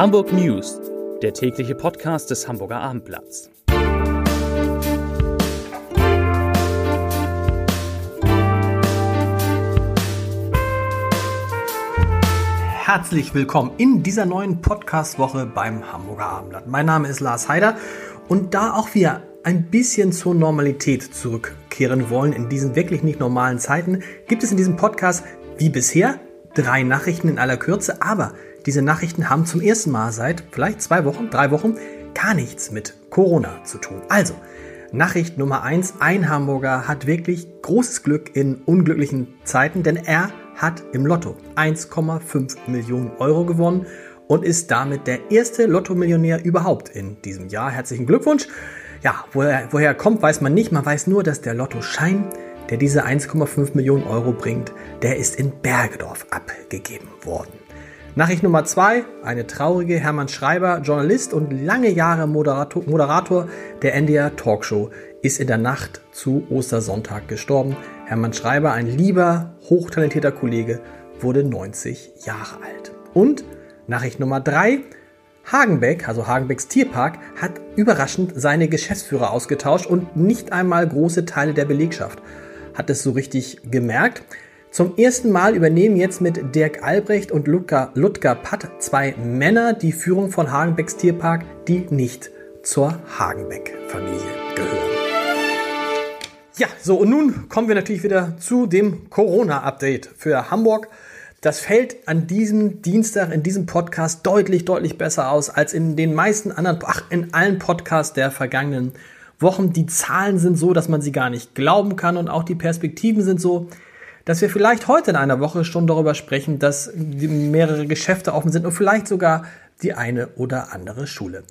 Hamburg News, der tägliche Podcast des Hamburger Abendblatts. Herzlich willkommen in dieser neuen Podcast-Woche beim Hamburger Abendblatt. Mein Name ist Lars Heider und da auch wir ein bisschen zur Normalität zurückkehren wollen in diesen wirklich nicht normalen Zeiten, gibt es in diesem Podcast wie bisher drei Nachrichten in aller Kürze, aber diese Nachrichten haben zum ersten Mal seit vielleicht zwei Wochen, drei Wochen gar nichts mit Corona zu tun. Also, Nachricht Nummer eins: Ein Hamburger hat wirklich großes Glück in unglücklichen Zeiten, denn er hat im Lotto 1,5 Millionen Euro gewonnen und ist damit der erste Lotto-Millionär überhaupt in diesem Jahr. Herzlichen Glückwunsch. Ja, woher, woher kommt, weiß man nicht. Man weiß nur, dass der Lottoschein, der diese 1,5 Millionen Euro bringt, der ist in Bergedorf abgegeben worden. Nachricht Nummer zwei, eine traurige Hermann Schreiber, Journalist und lange Jahre Moderator, Moderator der NDR Talkshow, ist in der Nacht zu Ostersonntag gestorben. Hermann Schreiber, ein lieber, hochtalentierter Kollege, wurde 90 Jahre alt. Und Nachricht Nummer drei, Hagenbeck, also Hagenbecks Tierpark, hat überraschend seine Geschäftsführer ausgetauscht und nicht einmal große Teile der Belegschaft hat es so richtig gemerkt. Zum ersten Mal übernehmen jetzt mit Dirk Albrecht und Ludger, Patt zwei Männer die Führung von Hagenbecks Tierpark, die nicht zur Hagenbeck-Familie gehören. Ja, so und nun kommen wir natürlich wieder zu dem Corona-Update für Hamburg. Das fällt an diesem Dienstag in diesem Podcast deutlich, deutlich besser aus als in den meisten anderen, ach, in allen Podcasts der vergangenen Wochen. Die Zahlen sind so, dass man sie gar nicht glauben kann und auch die Perspektiven sind so, dass wir vielleicht heute in einer Woche schon darüber sprechen, dass mehrere Geschäfte offen sind und vielleicht sogar die eine oder andere Schule.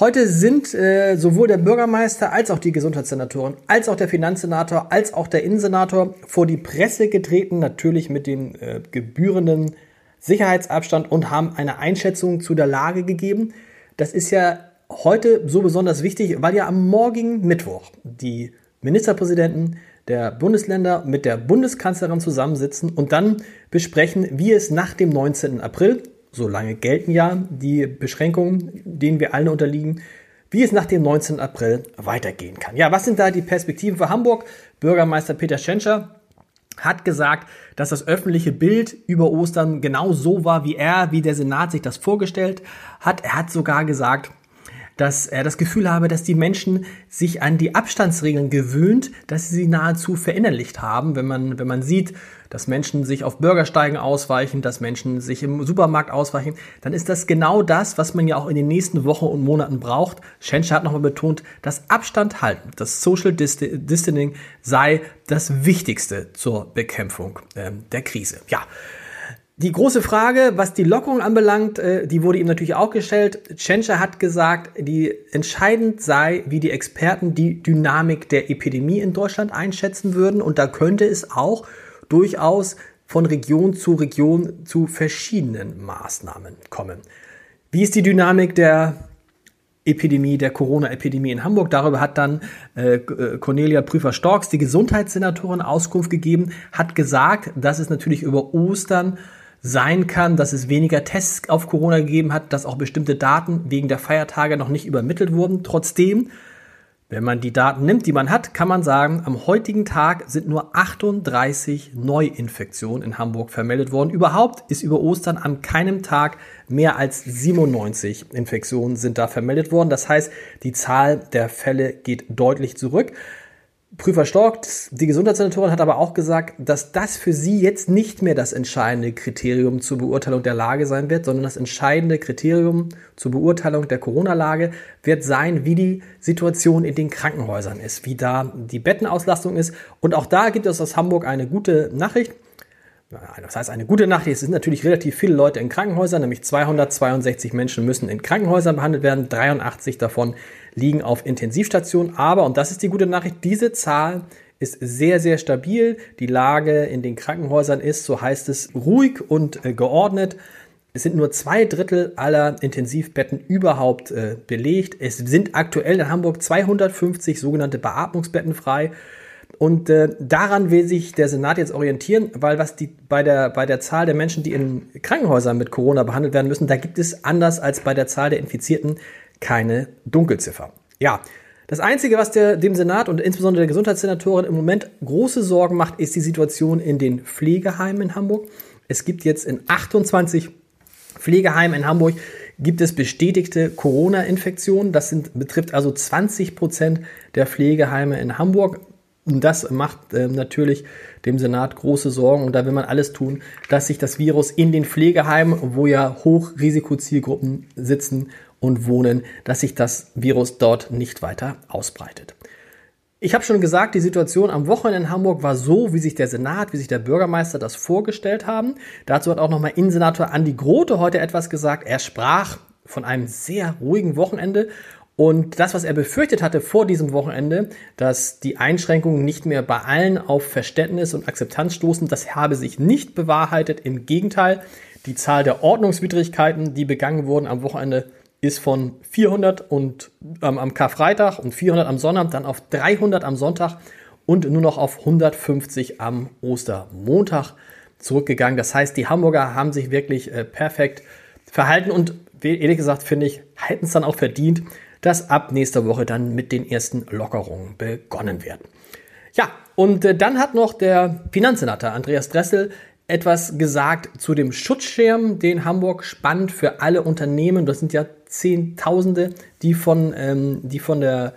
Heute sind äh, sowohl der Bürgermeister als auch die Gesundheitssenatorin, als auch der Finanzsenator, als auch der Innensenator vor die Presse getreten, natürlich mit dem äh, gebührenden Sicherheitsabstand und haben eine Einschätzung zu der Lage gegeben. Das ist ja heute so besonders wichtig, weil ja am morgigen Mittwoch die Ministerpräsidenten der Bundesländer mit der Bundeskanzlerin zusammensitzen und dann besprechen, wie es nach dem 19. April, so lange gelten ja die Beschränkungen, denen wir alle unterliegen, wie es nach dem 19. April weitergehen kann. Ja, was sind da die Perspektiven für Hamburg? Bürgermeister Peter Schenscher hat gesagt, dass das öffentliche Bild über Ostern genau so war, wie er, wie der Senat sich das vorgestellt hat. Er hat sogar gesagt, dass er das Gefühl habe, dass die Menschen sich an die Abstandsregeln gewöhnt, dass sie sie nahezu verinnerlicht haben, wenn man, wenn man sieht, dass Menschen sich auf Bürgersteigen ausweichen, dass Menschen sich im Supermarkt ausweichen, dann ist das genau das, was man ja auch in den nächsten Wochen und Monaten braucht. Schenscher hat nochmal betont, dass Abstand halten, das Social Distancing sei das Wichtigste zur Bekämpfung äh, der Krise. Ja, die große Frage, was die Lockerung anbelangt, äh, die wurde ihm natürlich auch gestellt. Tschentscher hat gesagt, die entscheidend sei, wie die Experten die Dynamik der Epidemie in Deutschland einschätzen würden. Und da könnte es auch durchaus von Region zu Region zu verschiedenen Maßnahmen kommen. Wie ist die Dynamik der Epidemie, der Corona-Epidemie in Hamburg. Darüber hat dann äh, Cornelia Prüfer-Storks, die Gesundheitssenatorin, Auskunft gegeben, hat gesagt, dass es natürlich über Ostern sein kann, dass es weniger Tests auf Corona gegeben hat, dass auch bestimmte Daten wegen der Feiertage noch nicht übermittelt wurden. Trotzdem, wenn man die Daten nimmt, die man hat, kann man sagen, am heutigen Tag sind nur 38 Neuinfektionen in Hamburg vermeldet worden. Überhaupt ist über Ostern an keinem Tag mehr als 97 Infektionen sind da vermeldet worden. Das heißt, die Zahl der Fälle geht deutlich zurück. Prüfer Stork, die Gesundheitssenatorin, hat aber auch gesagt, dass das für sie jetzt nicht mehr das entscheidende Kriterium zur Beurteilung der Lage sein wird, sondern das entscheidende Kriterium zur Beurteilung der Corona-Lage wird sein, wie die Situation in den Krankenhäusern ist, wie da die Bettenauslastung ist. Und auch da gibt es aus Hamburg eine gute Nachricht. Das heißt, eine gute Nachricht, es sind natürlich relativ viele Leute in Krankenhäusern, nämlich 262 Menschen müssen in Krankenhäusern behandelt werden, 83 davon liegen auf Intensivstationen. Aber, und das ist die gute Nachricht, diese Zahl ist sehr, sehr stabil. Die Lage in den Krankenhäusern ist, so heißt es, ruhig und äh, geordnet. Es sind nur zwei Drittel aller Intensivbetten überhaupt äh, belegt. Es sind aktuell in Hamburg 250 sogenannte Beatmungsbetten frei. Und äh, daran will sich der Senat jetzt orientieren, weil was die bei der bei der Zahl der Menschen, die in Krankenhäusern mit Corona behandelt werden müssen, da gibt es anders als bei der Zahl der Infizierten keine Dunkelziffer. Ja, das Einzige, was der, dem Senat und insbesondere der Gesundheitssenatorin im Moment große Sorgen macht, ist die Situation in den Pflegeheimen in Hamburg. Es gibt jetzt in 28 Pflegeheimen in Hamburg gibt es bestätigte Corona-Infektionen. Das sind, betrifft also 20 Prozent der Pflegeheime in Hamburg. Und das macht äh, natürlich dem Senat große Sorgen. Und da will man alles tun, dass sich das Virus in den Pflegeheimen, wo ja Hochrisikozielgruppen sitzen und wohnen, dass sich das Virus dort nicht weiter ausbreitet. Ich habe schon gesagt, die Situation am Wochenende in Hamburg war so, wie sich der Senat, wie sich der Bürgermeister das vorgestellt haben. Dazu hat auch nochmal Innensenator Andi Grote heute etwas gesagt. Er sprach von einem sehr ruhigen Wochenende und das, was er befürchtet hatte vor diesem Wochenende, dass die Einschränkungen nicht mehr bei allen auf Verständnis und Akzeptanz stoßen, das habe sich nicht bewahrheitet. Im Gegenteil, die Zahl der Ordnungswidrigkeiten, die begangen wurden am Wochenende, ist von 400 und ähm, am Karfreitag und 400 am Sonnabend dann auf 300 am Sonntag und nur noch auf 150 am Ostermontag zurückgegangen. Das heißt, die Hamburger haben sich wirklich äh, perfekt verhalten und ehrlich gesagt finde ich, hätten es dann auch verdient, dass ab nächster Woche dann mit den ersten Lockerungen begonnen werden. Ja, und äh, dann hat noch der Finanzsenator Andreas Dressel etwas gesagt zu dem Schutzschirm, den Hamburg spannt für alle Unternehmen. Das sind ja Zehntausende, die von, ähm, die von der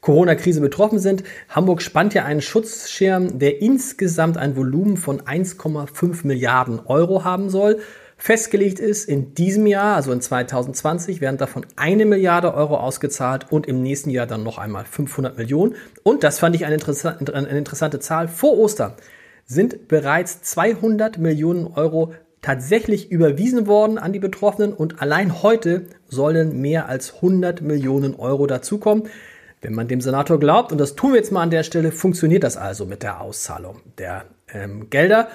Corona-Krise betroffen sind. Hamburg spannt ja einen Schutzschirm, der insgesamt ein Volumen von 1,5 Milliarden Euro haben soll. Festgelegt ist in diesem Jahr, also in 2020, werden davon eine Milliarde Euro ausgezahlt und im nächsten Jahr dann noch einmal 500 Millionen. Und das fand ich eine, interessante, eine interessante Zahl. Vor Ostern sind bereits 200 Millionen Euro tatsächlich überwiesen worden an die Betroffenen und allein heute sollen mehr als 100 Millionen Euro dazukommen. Wenn man dem Senator glaubt, und das tun wir jetzt mal an der Stelle, funktioniert das also mit der Auszahlung der ähm, Gelder.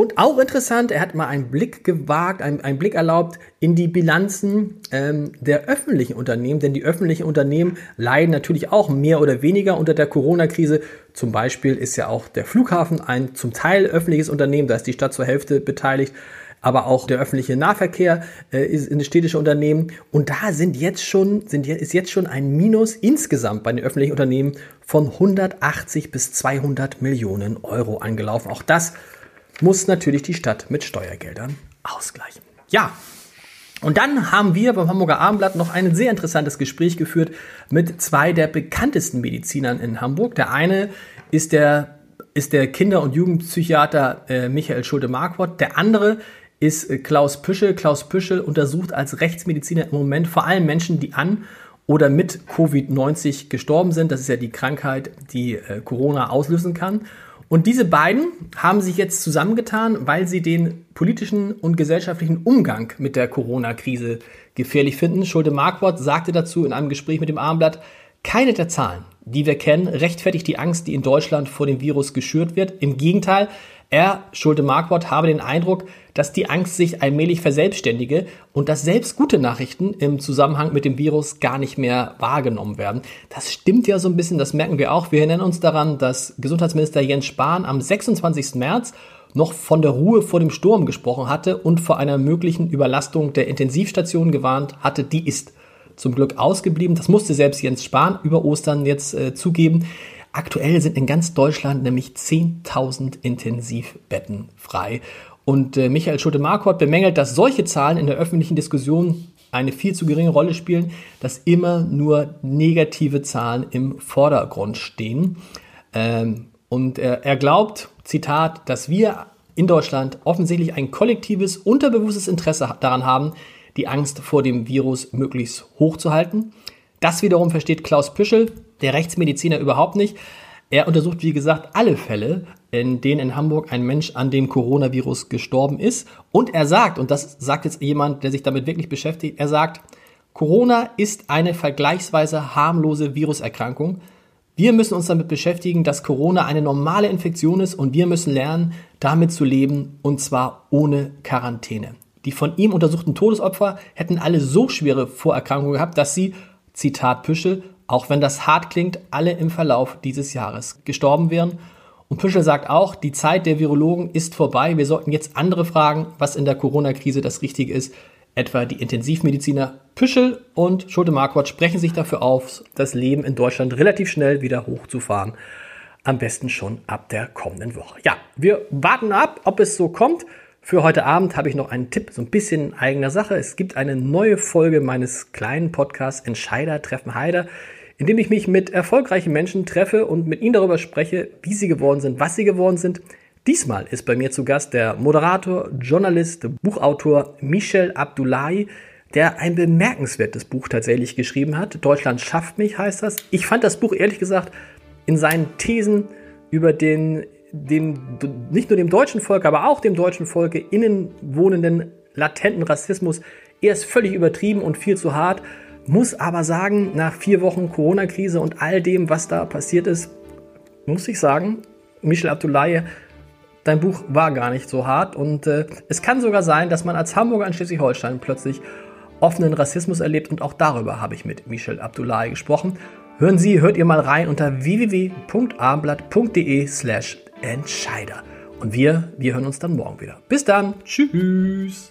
Und auch interessant, er hat mal einen Blick gewagt, einen, einen Blick erlaubt in die Bilanzen ähm, der öffentlichen Unternehmen, denn die öffentlichen Unternehmen leiden natürlich auch mehr oder weniger unter der Corona-Krise. Zum Beispiel ist ja auch der Flughafen ein zum Teil öffentliches Unternehmen, da ist die Stadt zur Hälfte beteiligt aber auch der öffentliche Nahverkehr äh, ist ein städtisches Unternehmen. Und da sind jetzt schon, sind, ist jetzt schon ein Minus insgesamt bei den öffentlichen Unternehmen von 180 bis 200 Millionen Euro angelaufen. Auch das muss natürlich die Stadt mit Steuergeldern ausgleichen. Ja, und dann haben wir beim Hamburger Abendblatt noch ein sehr interessantes Gespräch geführt mit zwei der bekanntesten Medizinern in Hamburg. Der eine ist der, ist der Kinder- und Jugendpsychiater äh, Michael Schulte-Marquardt. Der andere ist äh, Klaus Püschel. Klaus Püschel untersucht als Rechtsmediziner im Moment vor allem Menschen, die an oder mit Covid-19 gestorben sind. Das ist ja die Krankheit, die äh, Corona auslösen kann. Und diese beiden haben sich jetzt zusammengetan, weil sie den politischen und gesellschaftlichen Umgang mit der Corona-Krise gefährlich finden. Schulte Marquardt sagte dazu in einem Gespräch mit dem Armblatt, keine der Zahlen, die wir kennen, rechtfertigt die Angst, die in Deutschland vor dem Virus geschürt wird. Im Gegenteil, er, Schulte Marquardt, habe den Eindruck, dass die Angst sich allmählich verselbstständige und dass selbst gute Nachrichten im Zusammenhang mit dem Virus gar nicht mehr wahrgenommen werden. Das stimmt ja so ein bisschen, das merken wir auch. Wir erinnern uns daran, dass Gesundheitsminister Jens Spahn am 26. März noch von der Ruhe vor dem Sturm gesprochen hatte und vor einer möglichen Überlastung der Intensivstationen gewarnt hatte. Die ist zum Glück ausgeblieben. Das musste selbst Jens Spahn über Ostern jetzt äh, zugeben. Aktuell sind in ganz Deutschland nämlich 10.000 Intensivbetten frei. Und äh, Michael Schulte-Marquardt bemängelt, dass solche Zahlen in der öffentlichen Diskussion eine viel zu geringe Rolle spielen, dass immer nur negative Zahlen im Vordergrund stehen. Ähm, und er, er glaubt, Zitat, dass wir in Deutschland offensichtlich ein kollektives, unterbewusstes Interesse daran haben, die Angst vor dem Virus möglichst hoch zu halten. Das wiederum versteht Klaus Püschel, der Rechtsmediziner, überhaupt nicht. Er untersucht, wie gesagt, alle Fälle, in denen in Hamburg ein Mensch an dem Coronavirus gestorben ist. Und er sagt, und das sagt jetzt jemand, der sich damit wirklich beschäftigt, er sagt, Corona ist eine vergleichsweise harmlose Viruserkrankung. Wir müssen uns damit beschäftigen, dass Corona eine normale Infektion ist und wir müssen lernen, damit zu leben und zwar ohne Quarantäne. Die von ihm untersuchten Todesopfer hätten alle so schwere Vorerkrankungen gehabt, dass sie, Zitat Püschel, auch wenn das hart klingt, alle im Verlauf dieses Jahres gestorben wären. Und Püschel sagt auch, die Zeit der Virologen ist vorbei. Wir sollten jetzt andere fragen, was in der Corona-Krise das Richtige ist. Etwa die Intensivmediziner Püschel und Schulte-Marquardt sprechen sich dafür auf, das Leben in Deutschland relativ schnell wieder hochzufahren. Am besten schon ab der kommenden Woche. Ja, wir warten ab, ob es so kommt. Für heute Abend habe ich noch einen Tipp, so ein bisschen eigener Sache. Es gibt eine neue Folge meines kleinen Podcasts Entscheider treffen Heider, in dem ich mich mit erfolgreichen Menschen treffe und mit ihnen darüber spreche, wie sie geworden sind, was sie geworden sind. Diesmal ist bei mir zu Gast der Moderator, Journalist, Buchautor Michel Abdullahi, der ein bemerkenswertes Buch tatsächlich geschrieben hat. Deutschland schafft mich heißt das. Ich fand das Buch ehrlich gesagt in seinen Thesen über den dem, nicht nur dem deutschen Volk, aber auch dem deutschen Volke innen wohnenden latenten Rassismus erst völlig übertrieben und viel zu hart. Muss aber sagen, nach vier Wochen Corona-Krise und all dem, was da passiert ist, muss ich sagen, Michel Abdullahi, dein Buch war gar nicht so hart. Und äh, es kann sogar sein, dass man als Hamburger in Schleswig-Holstein plötzlich offenen Rassismus erlebt. Und auch darüber habe ich mit Michel Abdullahi gesprochen. Hören Sie, hört ihr mal rein unter www.abendblatt.de slash Entscheider. Und wir, wir hören uns dann morgen wieder. Bis dann. Tschüss.